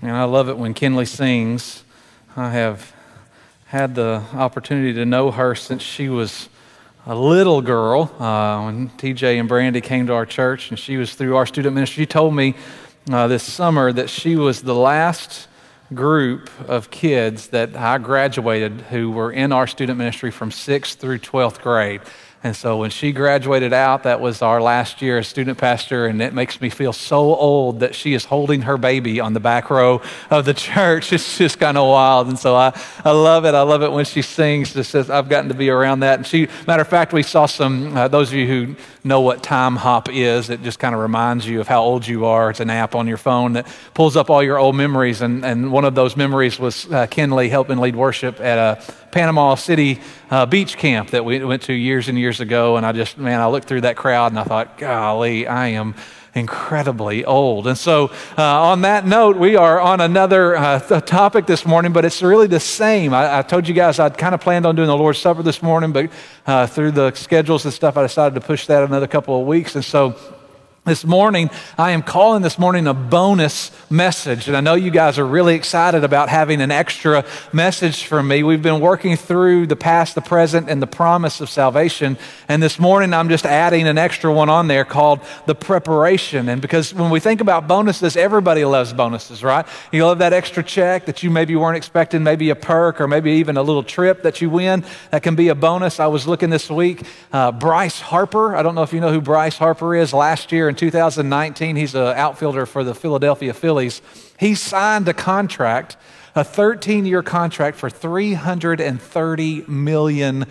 And I love it when Kinley sings. I have had the opportunity to know her since she was a little girl uh, when TJ and Brandy came to our church, and she was through our student ministry. She told me uh, this summer that she was the last group of kids that I graduated who were in our student ministry from 6th through 12th grade. And so when she graduated out, that was our last year as student pastor, and it makes me feel so old that she is holding her baby on the back row of the church. It's just kind of wild. And so I, I love it. I love it when she sings. Just says, I've gotten to be around that. And she, matter of fact, we saw some, uh, those of you who know what Timehop is, it just kind of reminds you of how old you are. It's an app on your phone that pulls up all your old memories. And, and one of those memories was uh, Kinley helping lead worship at a Panama City uh, beach camp that we went to years and years ago. And I just, man, I looked through that crowd and I thought, golly, I am incredibly old. And so, uh, on that note, we are on another uh, th- topic this morning, but it's really the same. I, I, told you guys I'd kind of planned on doing the Lord's Supper this morning, but uh, through the schedules and stuff, I decided to push that another couple of weeks. And so, this morning, I am calling this morning a bonus message. And I know you guys are really excited about having an extra message from me. We've been working through the past, the present, and the promise of salvation. And this morning, I'm just adding an extra one on there called the preparation. And because when we think about bonuses, everybody loves bonuses, right? You love that extra check that you maybe weren't expecting, maybe a perk, or maybe even a little trip that you win. That can be a bonus. I was looking this week, uh, Bryce Harper. I don't know if you know who Bryce Harper is. Last year in 2019. He's an outfielder for the Philadelphia Phillies. He signed a contract, a 13 year contract for $330 million.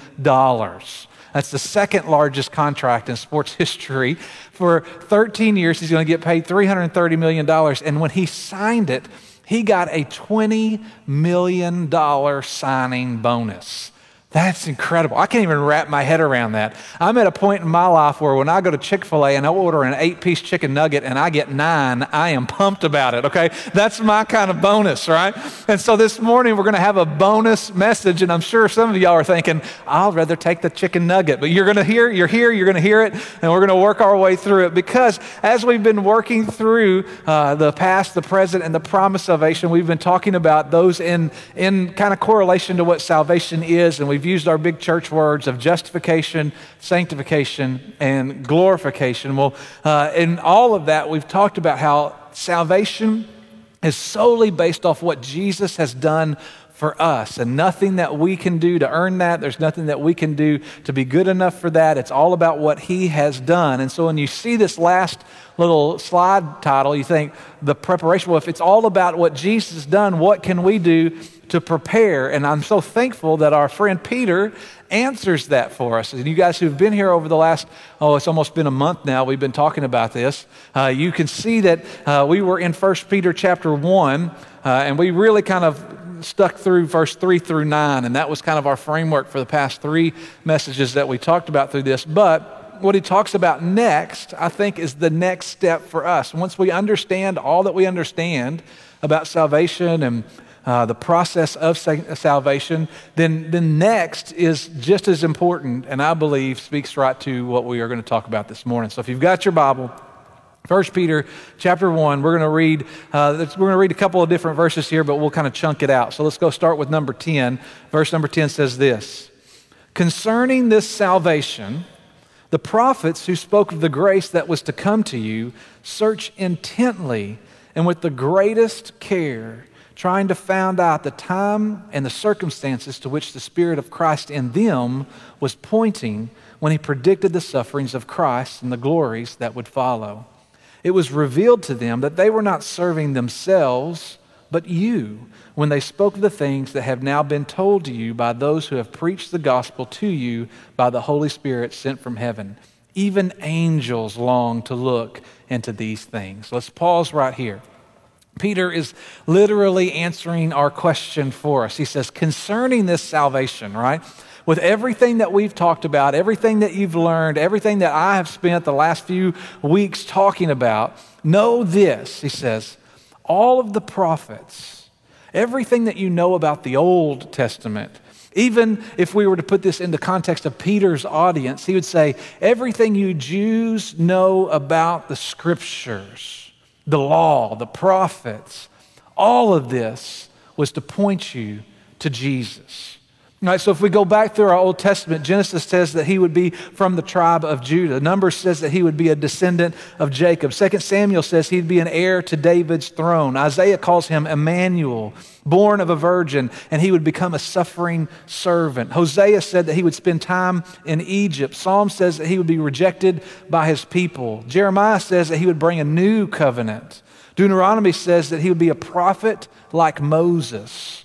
That's the second largest contract in sports history. For 13 years, he's going to get paid $330 million. And when he signed it, he got a $20 million signing bonus. That's incredible. I can't even wrap my head around that. I'm at a point in my life where when I go to Chick fil A and I order an eight piece chicken nugget and I get nine, I am pumped about it, okay? That's my kind of bonus, right? And so this morning we're going to have a bonus message, and I'm sure some of y'all are thinking, I'll rather take the chicken nugget. But you're going to hear, you're here, you're going to hear it, and we're going to work our way through it because as we've been working through uh, the past, the present, and the promise salvation, we've been talking about those in, in kind of correlation to what salvation is, and we've used our big church words of justification, sanctification, and glorification. Well, uh, in all of that, we've talked about how salvation is solely based off what Jesus has done for us and nothing that we can do to earn that. There's nothing that we can do to be good enough for that. It's all about what He has done. And so when you see this last little slide title, you think the preparation. Well, if it's all about what Jesus has done, what can we do to prepare. And I'm so thankful that our friend Peter answers that for us. And you guys who've been here over the last, oh, it's almost been a month now, we've been talking about this. Uh, you can see that uh, we were in 1 Peter chapter 1, uh, and we really kind of stuck through verse 3 through 9, and that was kind of our framework for the past three messages that we talked about through this. But what he talks about next, I think, is the next step for us. Once we understand all that we understand about salvation and uh, the process of salvation, then, then next is just as important, and I believe speaks right to what we are going to talk about this morning. So if you've got your Bible, 1 Peter chapter 1, we're going to read, uh, we're going to read a couple of different verses here, but we'll kind of chunk it out. So let's go start with number 10. Verse number 10 says this Concerning this salvation, the prophets who spoke of the grace that was to come to you search intently and with the greatest care trying to find out the time and the circumstances to which the Spirit of Christ in them was pointing when he predicted the sufferings of Christ and the glories that would follow. It was revealed to them that they were not serving themselves, but you, when they spoke the things that have now been told to you by those who have preached the gospel to you by the Holy Spirit sent from heaven. Even angels long to look into these things. Let's pause right here. Peter is literally answering our question for us. He says, concerning this salvation, right? With everything that we've talked about, everything that you've learned, everything that I have spent the last few weeks talking about, know this, he says, all of the prophets, everything that you know about the Old Testament, even if we were to put this in the context of Peter's audience, he would say, everything you Jews know about the scriptures the law, the prophets, All of this was to point you to Jesus. Right, so if we go back through our Old Testament, Genesis says that he would be from the tribe of Judah. Numbers says that he would be a descendant of Jacob. Second Samuel says he'd be an heir to David's throne. Isaiah calls him Emmanuel, born of a virgin, and he would become a suffering servant. Hosea said that he would spend time in Egypt. Psalm says that he would be rejected by his people. Jeremiah says that he would bring a new covenant. Deuteronomy says that he would be a prophet like Moses.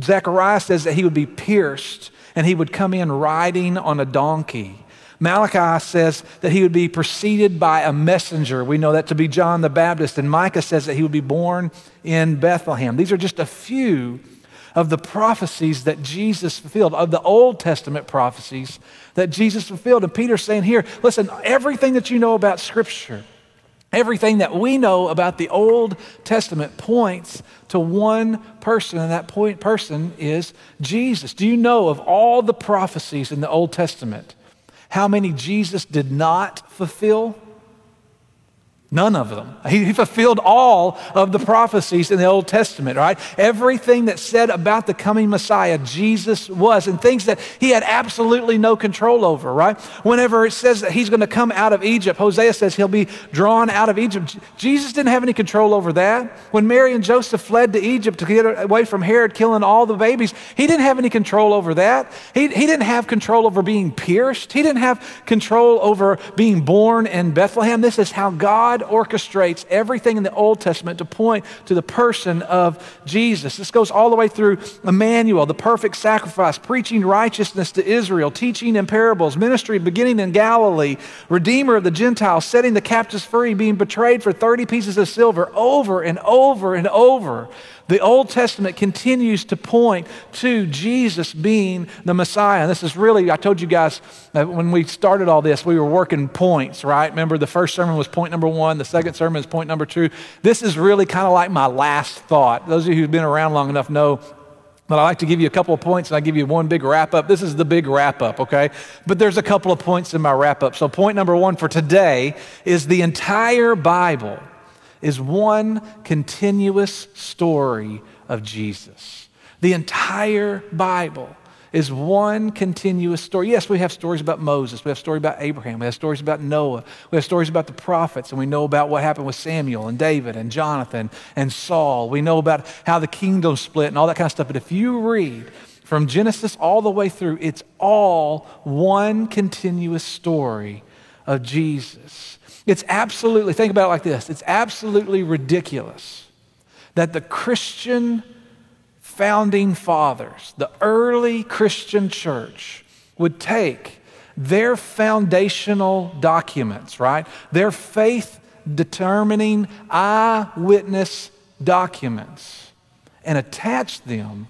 Zechariah says that he would be pierced and he would come in riding on a donkey. Malachi says that he would be preceded by a messenger. We know that to be John the Baptist. And Micah says that he would be born in Bethlehem. These are just a few of the prophecies that Jesus fulfilled, of the Old Testament prophecies that Jesus fulfilled. And Peter's saying here, listen, everything that you know about Scripture, Everything that we know about the Old Testament points to one person, and that point person is Jesus. Do you know of all the prophecies in the Old Testament, how many Jesus did not fulfill? None of them. He fulfilled all of the prophecies in the Old Testament, right? Everything that said about the coming Messiah, Jesus was, and things that he had absolutely no control over, right? Whenever it says that he's going to come out of Egypt, Hosea says he'll be drawn out of Egypt. Jesus didn't have any control over that. When Mary and Joseph fled to Egypt to get away from Herod killing all the babies, he didn't have any control over that. He, he didn't have control over being pierced, he didn't have control over being born in Bethlehem. This is how God God orchestrates everything in the Old Testament to point to the person of Jesus. This goes all the way through Emmanuel, the perfect sacrifice, preaching righteousness to Israel, teaching in parables, ministry beginning in Galilee, Redeemer of the Gentiles, setting the captives free, being betrayed for 30 pieces of silver over and over and over. The Old Testament continues to point to Jesus being the Messiah. And this is really, I told you guys uh, when we started all this, we were working points, right? Remember, the first sermon was point number one, the second sermon is point number two. This is really kind of like my last thought. Those of you who've been around long enough know but I like to give you a couple of points and I give you one big wrap up. This is the big wrap up, okay? But there's a couple of points in my wrap up. So, point number one for today is the entire Bible is one continuous story of Jesus. The entire Bible is one continuous story. Yes, we have stories about Moses, we have stories about Abraham, we have stories about Noah, we have stories about the prophets, and we know about what happened with Samuel and David and Jonathan and Saul. We know about how the kingdom split and all that kind of stuff. But if you read from Genesis all the way through, it's all one continuous story of Jesus. It's absolutely, think about it like this it's absolutely ridiculous that the Christian founding fathers, the early Christian church, would take their foundational documents, right? Their faith determining eyewitness documents and attach them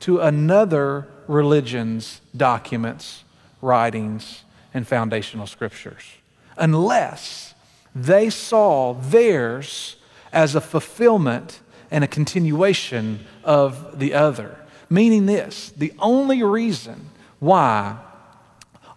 to another religion's documents, writings, and foundational scriptures. Unless they saw theirs as a fulfillment and a continuation of the other. Meaning this the only reason why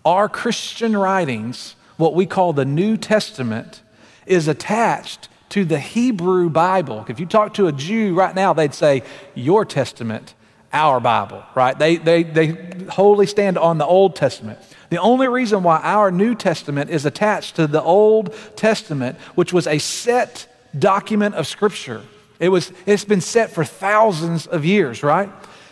our Christian writings, what we call the New Testament, is attached to the Hebrew Bible. If you talk to a Jew right now, they'd say, Your Testament, our Bible, right? They, they, they wholly stand on the Old Testament. The only reason why our New Testament is attached to the Old Testament, which was a set document of Scripture, it was, it's been set for thousands of years, right?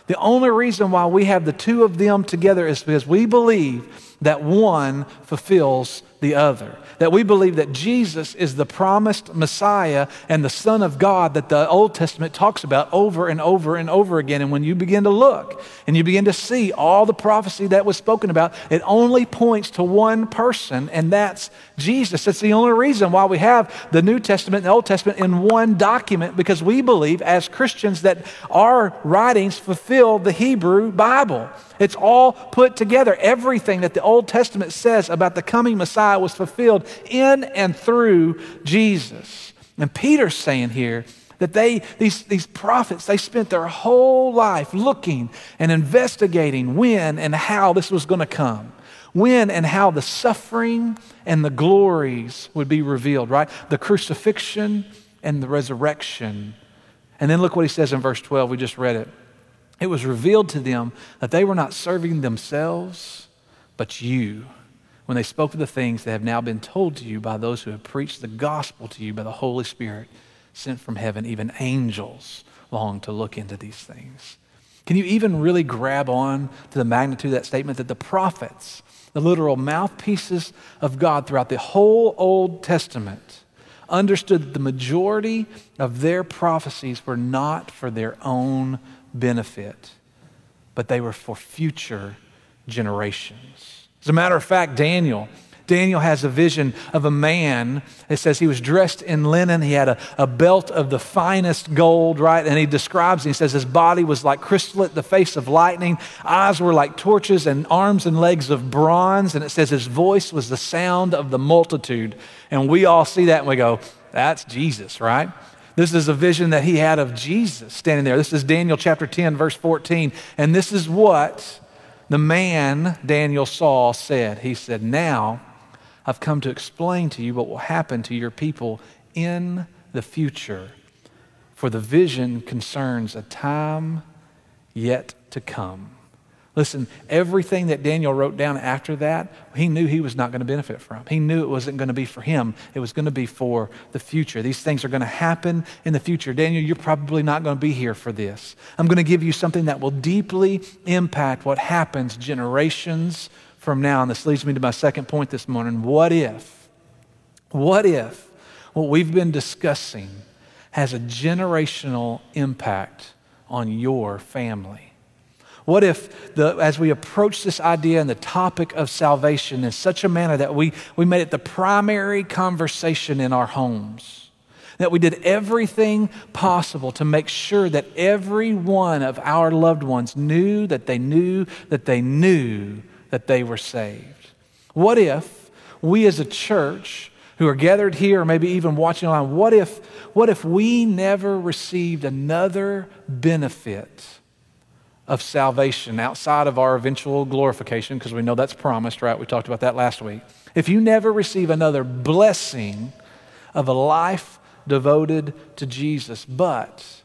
The only reason why we have the two of them together is because we believe that one fulfills the other. That we believe that Jesus is the promised Messiah and the Son of God that the Old Testament talks about over and over and over again. And when you begin to look and you begin to see all the prophecy that was spoken about, it only points to one person, and that's Jesus. That's the only reason why we have the New Testament and the Old Testament in one document because we believe as Christians that our writings fulfill the Hebrew Bible. It's all put together. Everything that the Old Testament says about the coming Messiah was fulfilled in and through Jesus. And Peter's saying here that they, these, these prophets, they spent their whole life looking and investigating when and how this was going to come. When and how the suffering and the glories would be revealed, right? The crucifixion and the resurrection And then look what he says in verse 12. We just read it. It was revealed to them that they were not serving themselves, but you, when they spoke of the things that have now been told to you by those who have preached the gospel to you by the Holy Spirit sent from heaven. Even angels long to look into these things. Can you even really grab on to the magnitude of that statement that the prophets, the literal mouthpieces of God throughout the whole Old Testament, understood that the majority of their prophecies were not for their own benefit, but they were for future generations. As a matter of fact, Daniel Daniel has a vision of a man. It says he was dressed in linen. He had a, a belt of the finest gold, right? And he describes, he says his body was like crystalline, the face of lightning. Eyes were like torches, and arms and legs of bronze. And it says his voice was the sound of the multitude. And we all see that and we go, that's Jesus, right? This is a vision that he had of Jesus standing there. This is Daniel chapter 10, verse 14. And this is what the man Daniel saw said. He said, Now, I've come to explain to you what will happen to your people in the future. For the vision concerns a time yet to come. Listen, everything that Daniel wrote down after that, he knew he was not going to benefit from. He knew it wasn't going to be for him, it was going to be for the future. These things are going to happen in the future. Daniel, you're probably not going to be here for this. I'm going to give you something that will deeply impact what happens generations from now. And this leads me to my second point this morning. What if, what if what we've been discussing has a generational impact on your family? What if, the, as we approach this idea and the topic of salvation in such a manner that we, we made it the primary conversation in our homes? That we did everything possible to make sure that every one of our loved ones knew that they knew that they knew that they were saved? What if we as a church who are gathered here or maybe even watching online, what if, what if we never received another benefit of salvation outside of our eventual glorification, because we know that's promised, right? We talked about that last week. If you never receive another blessing of a life devoted to Jesus, but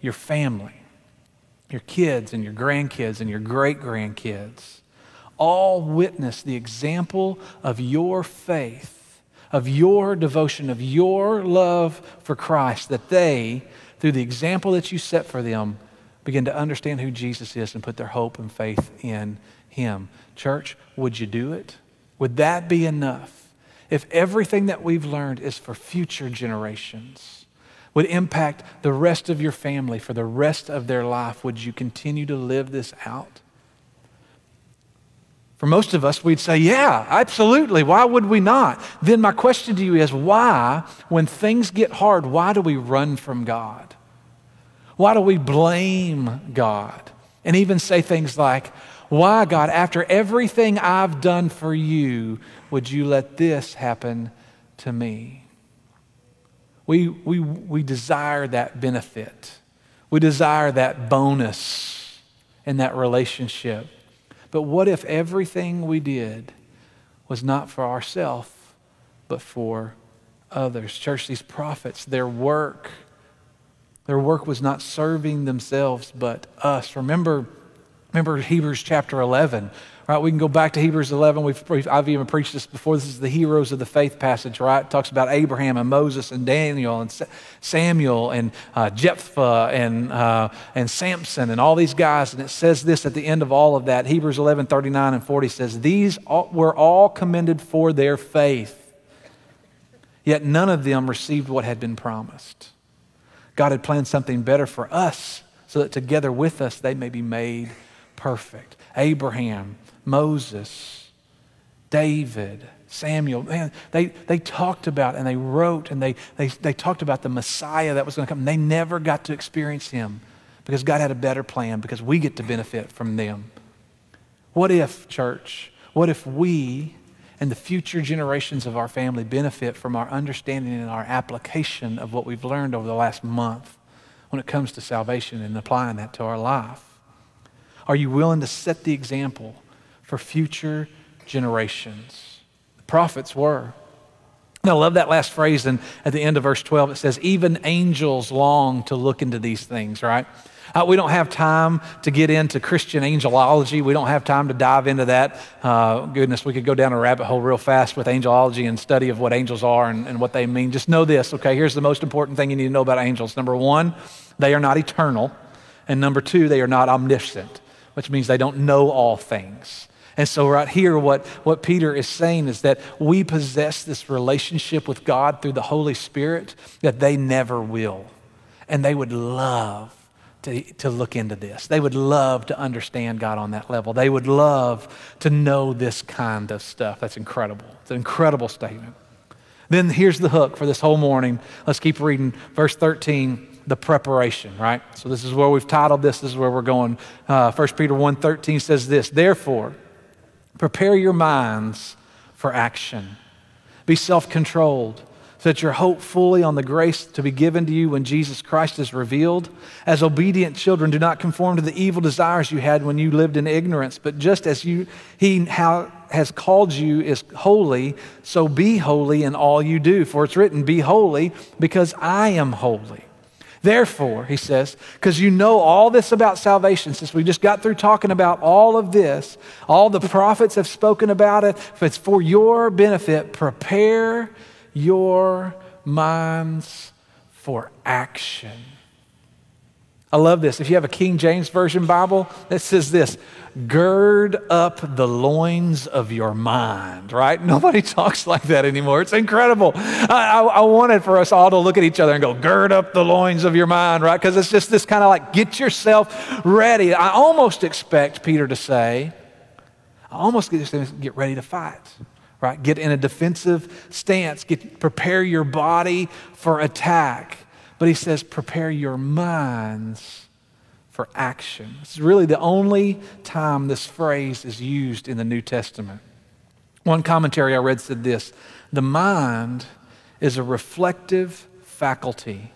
your family, your kids and your grandkids and your great grandkids, all witness the example of your faith, of your devotion, of your love for Christ, that they, through the example that you set for them, begin to understand who Jesus is and put their hope and faith in Him. Church, would you do it? Would that be enough? If everything that we've learned is for future generations, would impact the rest of your family for the rest of their life, would you continue to live this out? For most of us, we'd say, yeah, absolutely. Why would we not? Then my question to you is why, when things get hard, why do we run from God? Why do we blame God? And even say things like, why, God, after everything I've done for you, would you let this happen to me? We, we, we desire that benefit. We desire that bonus in that relationship. But what if everything we did was not for ourselves, but for others? Church, these prophets, their work, their work was not serving themselves, but us. Remember, remember Hebrews chapter 11 Right, we can go back to Hebrews 11. We've, we've, I've even preached this before. This is the heroes of the faith passage, right? It talks about Abraham and Moses and Daniel and Samuel and uh, Jephthah and, uh, and Samson and all these guys. And it says this at the end of all of that. Hebrews 11, 39 and 40 says, These all, were all commended for their faith, yet none of them received what had been promised. God had planned something better for us so that together with us they may be made perfect. Abraham Moses, David, Samuel, man, they, they talked about and they wrote and they, they, they talked about the Messiah that was going to come. And They never got to experience him because God had a better plan because we get to benefit from them. What if, church, what if we and the future generations of our family benefit from our understanding and our application of what we've learned over the last month when it comes to salvation and applying that to our life? Are you willing to set the example for future generations. The prophets were. I love that last phrase and at the end of verse 12. It says, Even angels long to look into these things, right? Uh, we don't have time to get into Christian angelology. We don't have time to dive into that. Uh, goodness, we could go down a rabbit hole real fast with angelology and study of what angels are and, and what they mean. Just know this, okay? Here's the most important thing you need to know about angels. Number one, they are not eternal. And number two, they are not omniscient, which means they don't know all things. And so, right here, what, what Peter is saying is that we possess this relationship with God through the Holy Spirit that they never will. And they would love to, to look into this. They would love to understand God on that level. They would love to know this kind of stuff. That's incredible. It's an incredible statement. Then here's the hook for this whole morning. Let's keep reading verse 13 the preparation, right? So this is where we've titled this. This is where we're going. Uh, 1 Peter 1.13 says this, Therefore, Prepare your minds for action. Be self that your hope fully on the grace to be given to you when Jesus Christ is revealed. As obedient children, do not conform to the evil desires you had when you lived in ignorance, but just as you, He how, has called you is holy, so be holy in all you do. For it's written, Be holy because I am holy. Therefore, he says, because you know all this about salvation, since we just got through talking about all of this, all the prophets have spoken about it. If it's for your benefit, prepare your minds for action. I love this. If you have a King James Version Bible, it says this gird up the loins of your mind, right? Nobody talks like that anymore. It's incredible. I, I, I wanted for us all to look at each other and go, gird up the loins of your mind, right? Because it's just this kind of like, get yourself ready. I almost expect Peter to say, I almost get, get ready to fight. Right? Get in a defensive stance. Get, prepare your body for attack. But he says, prepare your minds for action. This is really the only time this phrase is used in the New Testament. One commentary I read said this The mind is a reflective faculty.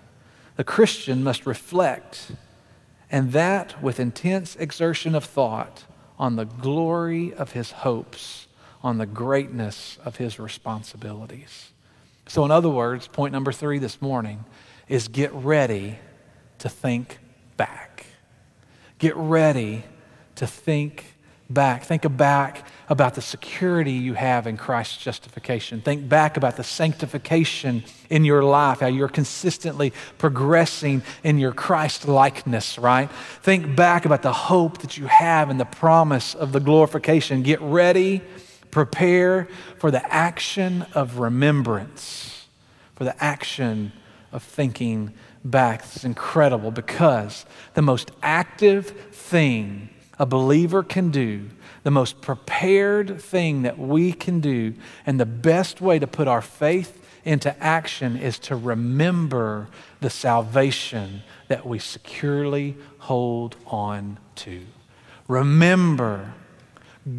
The Christian must reflect, and that with intense exertion of thought on the glory of his hopes, on the greatness of his responsibilities. So, in other words, point number three this morning is get ready to think back. Get ready to think back. Think back about the security you have in Christ's justification. Think back about the sanctification in your life, how you're consistently progressing in your Christ likeness, right? Think back about the hope that you have and the promise of the glorification. Get ready, prepare for the action of remembrance, for the action of thinking back. Is incredible because the most active thing a believer can do, the most prepared thing that we can do, and the best way to put our faith into action is to remember the salvation that we securely hold on to. Remember,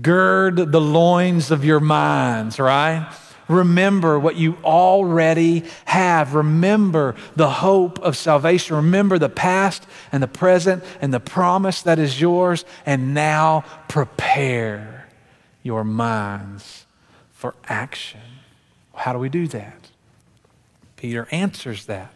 gird the loins of your minds, right? Remember what you already have. Remember the hope of salvation. Remember the past and the present and the promise that is yours. And now prepare your minds for action. How do we do that? Peter answers that.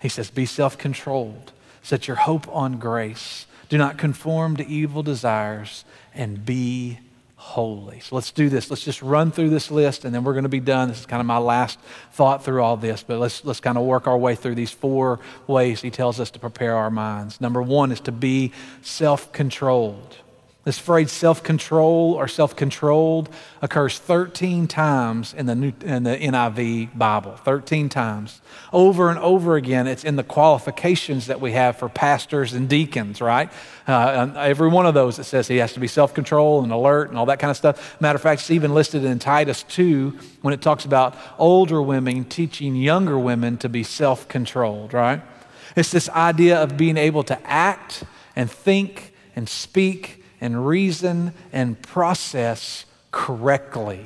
He says, Be self controlled, set your hope on grace, do not conform to evil desires, and be holy. So let's do this. Let's just run through this list and then we're going to be done. This is kind of my last thought through all this, but let's, let's kind of work our way through these four ways he tells us to prepare our minds. Number one is to be self controlled. This phrase self control or self controlled occurs 13 times in the, New, in the NIV Bible. 13 times. Over and over again, it's in the qualifications that we have for pastors and deacons, right? Uh, every one of those, it says he has to be self control and alert and all that kind of stuff. Matter of fact, it's even listed in Titus 2 when it talks about older women teaching younger women to be self controlled, right? It's this idea of being able to act and think and speak and reason and process correctly.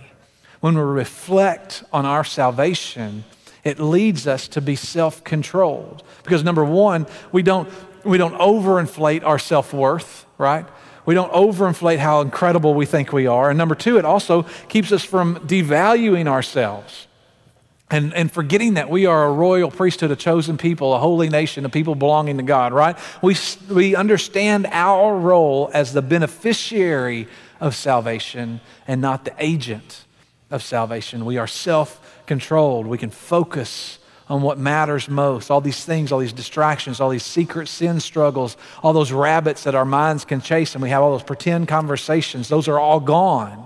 When we reflect on our salvation, it leads us to be self controlled. Because number one, we don't, we don't overinflate our self worth, right? We don't overinflate how incredible we think we are. And number two, it also keeps us from devaluing ourselves. And, and forgetting that we are a royal priesthood, a chosen people, a holy nation, a people belonging to God, right? We, we understand our role as the beneficiary of salvation and not the agent of salvation. We are self controlled. We can focus on what matters most. All these things, all these distractions, all these secret sin struggles, all those rabbits that our minds can chase, and we have all those pretend conversations, those are all gone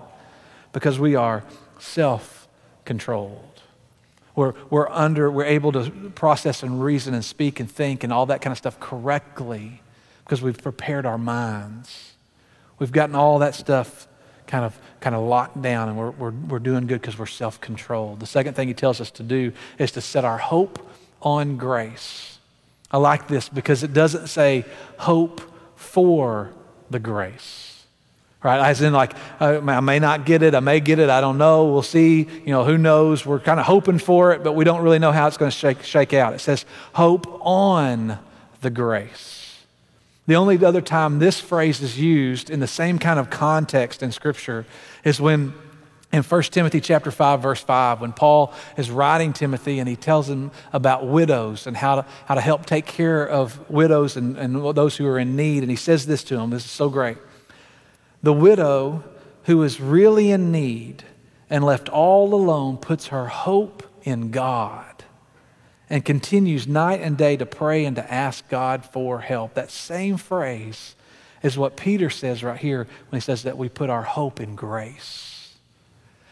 because we are self controlled. We're, we're under, we're able to process and reason and speak and think and all that kind of stuff correctly because we've prepared our minds. We've gotten all that stuff kind of, kind of locked down and we're, we're, we're doing good because we're self controlled. The second thing he tells us to do is to set our hope on grace. I like this because it doesn't say hope for the grace right? As in, like, uh, I may not get it, I may get it, I don't know, we'll see, you know, who knows? We're kind of hoping for it, but we don't really know how it's going to shake, shake out. It says, hope on the grace. The only other time this phrase is used in the same kind of context in Scripture is when in 1 Timothy chapter 5 verse 5 when Paul is writing Timothy and he tells him about widows and how to, how to help take care of widows and, and those who are in need and he says this to them this is so great the widow who is really in need and left all alone puts her hope in God and continues night and day to pray and to ask God for help. That same phrase is what Peter says right here when he says that we put our hope in grace.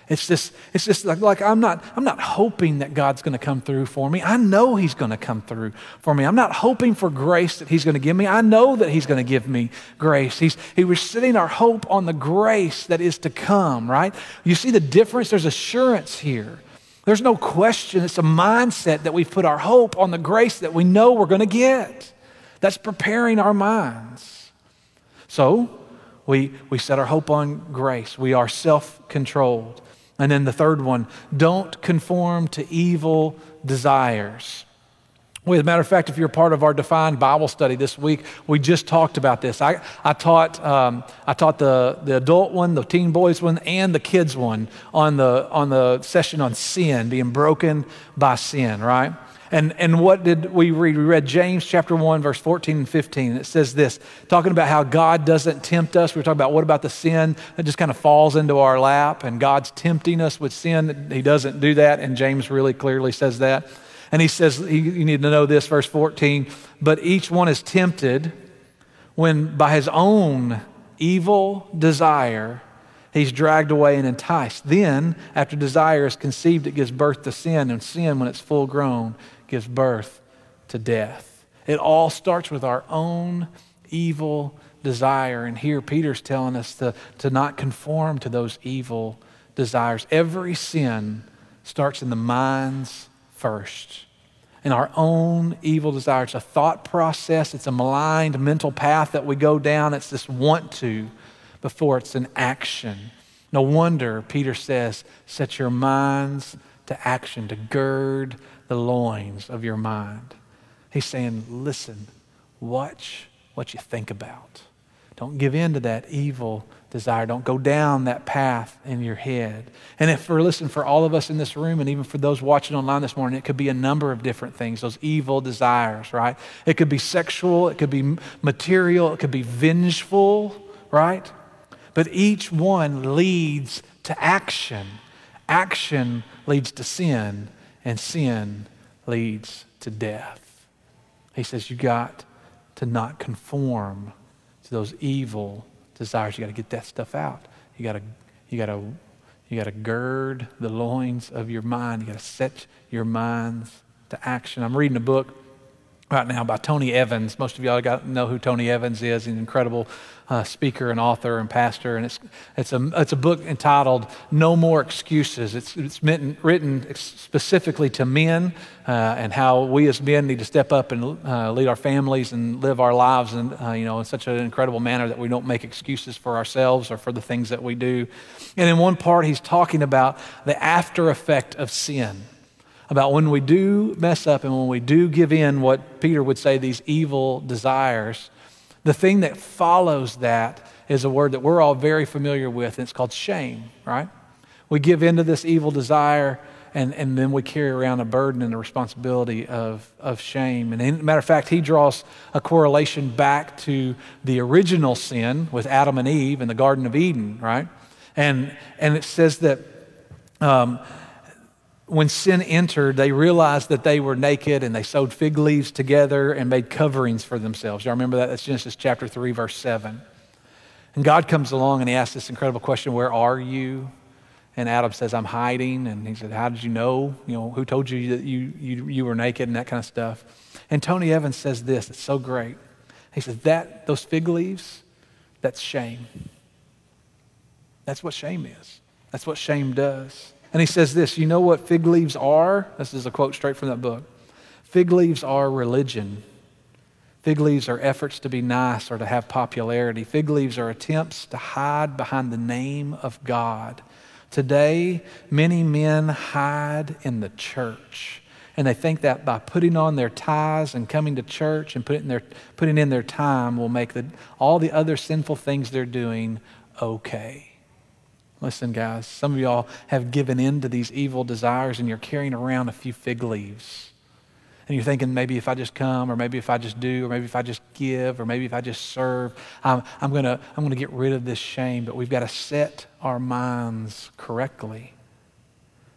It's just, it's just like, like I'm, not, I'm not hoping that God's going to come through for me. I know He's going to come through for me. I'm not hoping for grace that He's going to give me. I know that He's going to give me grace. He's, he was setting our hope on the grace that is to come, right? You see the difference? There's assurance here. There's no question. It's a mindset that we've put our hope on the grace that we know we're going to get. That's preparing our minds. So, we, we set our hope on grace. We are self controlled. And then the third one, don't conform to evil desires. Well, as a matter of fact, if you're part of our defined Bible study this week, we just talked about this. I, I taught, um, I taught the, the adult one, the teen boys one, and the kids one on the, on the session on sin, being broken by sin, right? And, and what did we read? We read James chapter 1, verse 14 and 15. It says this, talking about how God doesn't tempt us. We're talking about what about the sin that just kind of falls into our lap, and God's tempting us with sin. He doesn't do that, and James really clearly says that. And he says, you need to know this, verse 14, but each one is tempted when by his own evil desire he's dragged away and enticed. Then, after desire is conceived, it gives birth to sin, and sin, when it's full grown, gives birth to death. It all starts with our own evil desire. And here Peter's telling us to, to not conform to those evil desires. Every sin starts in the minds first. In our own evil desires. It's a thought process, it's a maligned mental path that we go down. It's this want to before it's an action. No wonder Peter says, set your minds to action, to gird the loins of your mind. He's saying, listen, watch what you think about. Don't give in to that evil desire. Don't go down that path in your head. And if we're listening for all of us in this room and even for those watching online this morning, it could be a number of different things, those evil desires, right? It could be sexual, it could be material, it could be vengeful, right? But each one leads to action. Action leads to sin, and sin leads to death. He says, You got to not conform to those evil desires. You got to get that stuff out. You got to, you got to, you got to gird the loins of your mind. You got to set your minds to action. I'm reading a book right now by Tony Evans. Most of y'all got know who Tony Evans is. He's an incredible uh, speaker and author and pastor. And it's, it's, a, it's a book entitled No More Excuses. It's, it's meant, written specifically to men uh, and how we as men need to step up and uh, lead our families and live our lives in, uh, you know, in such an incredible manner that we don't make excuses for ourselves or for the things that we do. And in one part, he's talking about the after effect of sin about when we do mess up and when we do give in what Peter would say these evil desires, the thing that follows that is a word that we're all very familiar with, and it's called shame, right? We give in to this evil desire, and, and then we carry around a burden and a responsibility of, of shame. And in, matter of fact, he draws a correlation back to the original sin with Adam and Eve in the Garden of Eden, right? And, and it says that um, when sin entered, they realized that they were naked and they sewed fig leaves together and made coverings for themselves. Y'all remember that? That's Genesis chapter 3, verse 7. And God comes along and he asks this incredible question Where are you? And Adam says, I'm hiding. And he said, How did you know? You know, who told you that you, you, you were naked and that kind of stuff? And Tony Evans says this, it's so great. He says, That those fig leaves, that's shame. That's what shame is. That's what shame does. And he says this you know what fig leaves are? This is a quote straight from that book. Fig leaves are religion. Fig leaves are efforts to be nice or to have popularity. Fig leaves are attempts to hide behind the name of God. Today, many men hide in the church. And they think that by putting on their ties and coming to church and putting, their, putting in their time will make the, all the other sinful things they're doing okay. Listen, guys, some of y'all have given in to these evil desires and you're carrying around a few fig leaves. And you're thinking, maybe if I just come, or maybe if I just do, or maybe if I just give, or maybe if I just serve, I'm, I'm going to I'm going to get rid of this shame. But we've got to set our minds correctly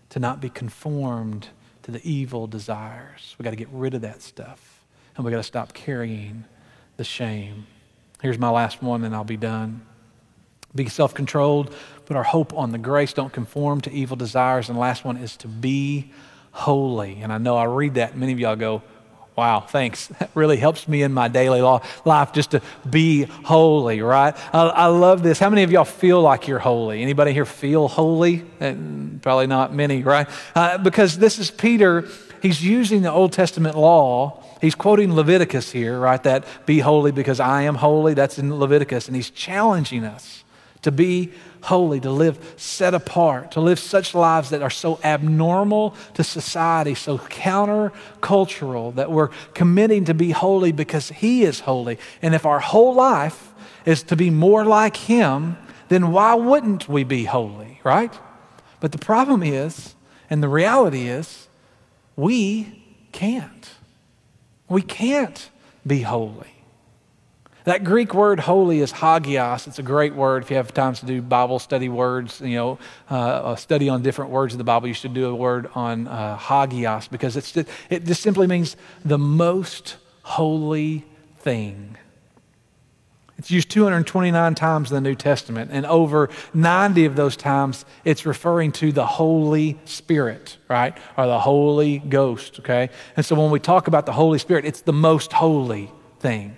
to not be conformed to the evil desires. We've got to get rid of that stuff. And we've got to stop carrying the shame. Here's my last one, and I'll be done. Be self controlled, put our hope on the grace, don't conform to evil desires. And the last one is to be holy. And I know I read that, many of y'all go, Wow, thanks. That really helps me in my daily life just to be holy, right? I, I, love this. How many of y'all feel like you're holy? Anybody here feel holy? Eh, probably not many, right? Uh, because this is Peter. He's using the Old Testament law. He's quoting Leviticus here, right? That be holy because I am holy. That's in Leviticus. And he's challenging us to be holy, to live set apart, to live such lives that are so abnormal to society, so countercultural, that we're committing to be holy because He is holy. And if our whole life is to be more like Him, then why wouldn't we be holy, right? But the problem is, and the reality is, we can't. We can't be holy. That Greek word holy is hagios. It's a great word. If you have time to do Bible study words, you know, uh, a study on different words of the Bible, you should do a word on uh, hagios because it's it just simply means the most holy thing. It's used 229 times in the New Testament, and over 90 of those times, it's referring to the Holy Spirit, right? Or the Holy Ghost, okay? And so when we talk about the Holy Spirit, it's the most holy thing.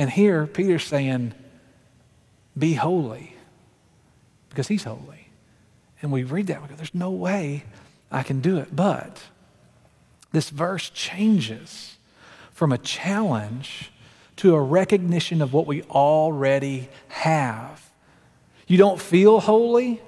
And here, Peter's saying, Be holy, because he's holy. And we read that, we go, There's no way I can do it. But this verse changes from a challenge to a recognition of what we already have. You don't feel holy?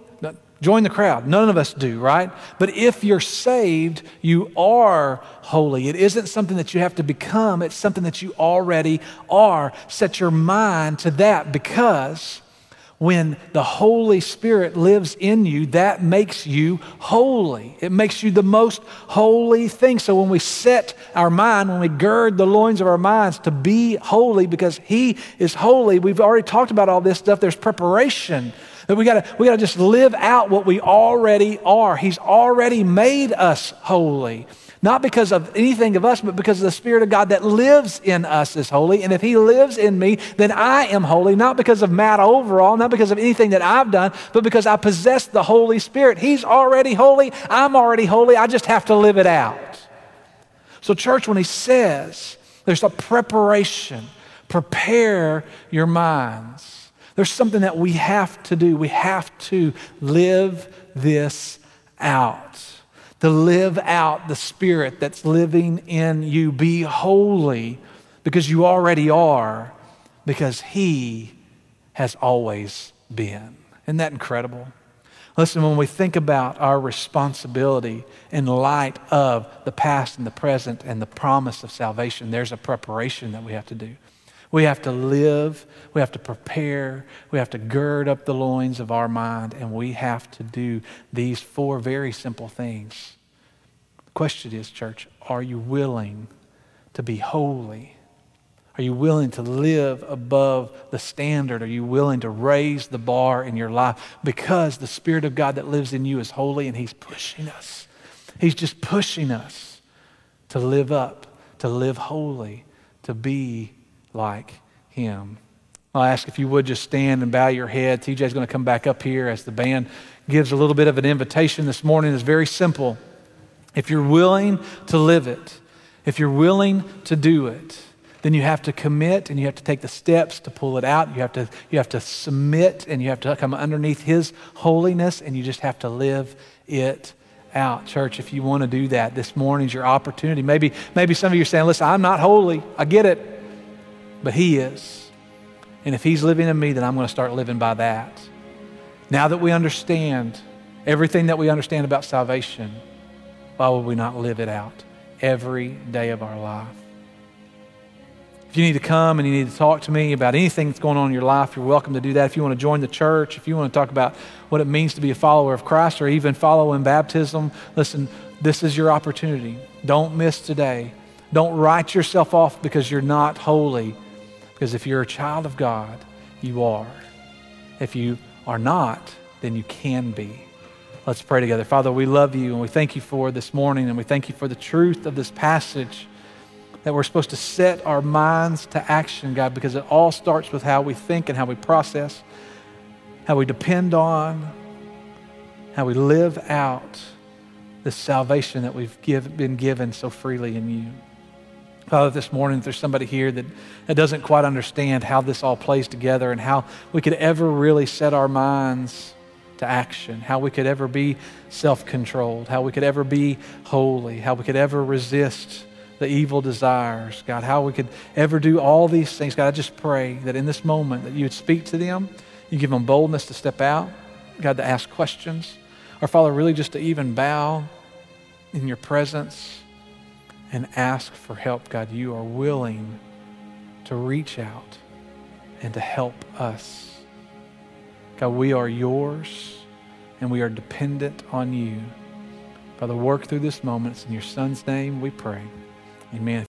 Join the crowd. None of us do, right? But if you're saved, you are holy. It isn't something that you have to become, it's something that you already are. Set your mind to that because when the Holy Spirit lives in you, that makes you holy. It makes you the most holy thing. So when we set our mind, when we gird the loins of our minds to be holy because He is holy, we've already talked about all this stuff. There's preparation that we gotta, we gotta just live out what we already are. He's already made us holy. Not because of anything of us, but because the Spirit of God that lives in us is holy. And if He lives in me, then I am holy, not because of Matt overall, not because of anything that I've done, but because I possess the Holy Spirit. He's already holy. I'm already holy. I just have to live it out. So, church, when He says there's a preparation, prepare your minds. There's something that we have to do. We have to live this out. To live out the Spirit that's living in you. Be holy because you already are, because He has always been. Isn't that incredible? Listen, when we think about our responsibility in light of the past and the present and the promise of salvation, there's a preparation that we have to do. We have to live, we have to prepare, we have to gird up the loins of our mind, and we have to do these four very simple things The question is, church, are you willing to be holy? Are you willing to live above the standard? Are you willing to raise the bar in your life? Because the Spirit of God that lives in you is holy and He's pushing us. He's just pushing us to live up, to live holy, to be like Him. I'll ask if you would just stand and bow your head. TJ's going to come back up here as the band gives a little bit of an invitation this morning. It's very simple. If you're willing to live it, if you're willing to do it, then you have to commit and you have to take the steps to pull it out. You have to, you have to submit and you have to come underneath His holiness and you just have to live it out. Church, if you want to do that, this morning's your opportunity. Maybe, maybe some of you are saying, listen, I'm not holy. I get it. But He is. And if He's living in me, then I'm going to start living by that. Now that we understand everything that we understand about salvation, why would we not live it out every day of our life? If you need to come and you need to talk to me about anything that's going on in your life, you're welcome to do that. If you want to join the church, if you want to talk about what it means to be a follower of Christ or even follow in baptism, listen, this is your opportunity. Don't miss today. Don't write yourself off because you're not holy. Because if you're a child of God, you are. If you are not, then you can be. Let's pray together. Father, we love you and we thank you for this morning and we thank you for the truth of this passage that we're supposed to set our minds to action, God, because it all starts with how we think and how we process, how we depend on, how we live out the salvation that we've give, been given so freely in you. Father, this morning, if there's somebody here that, that doesn't quite understand how this all plays together and how we could ever really set our minds to action, how we could ever be self controlled, how we could ever be holy, how we could ever resist the evil desires. God, how we could ever do all these things. God, I just pray that in this moment that you would speak to them, you give them boldness to step out, God, to ask questions. Or, Father, really just to even bow in your presence and ask for help. God, you are willing to reach out and to help us. God, we are yours and we are dependent on you. Father, work through this moment. It's in your Son's name we pray. Amen.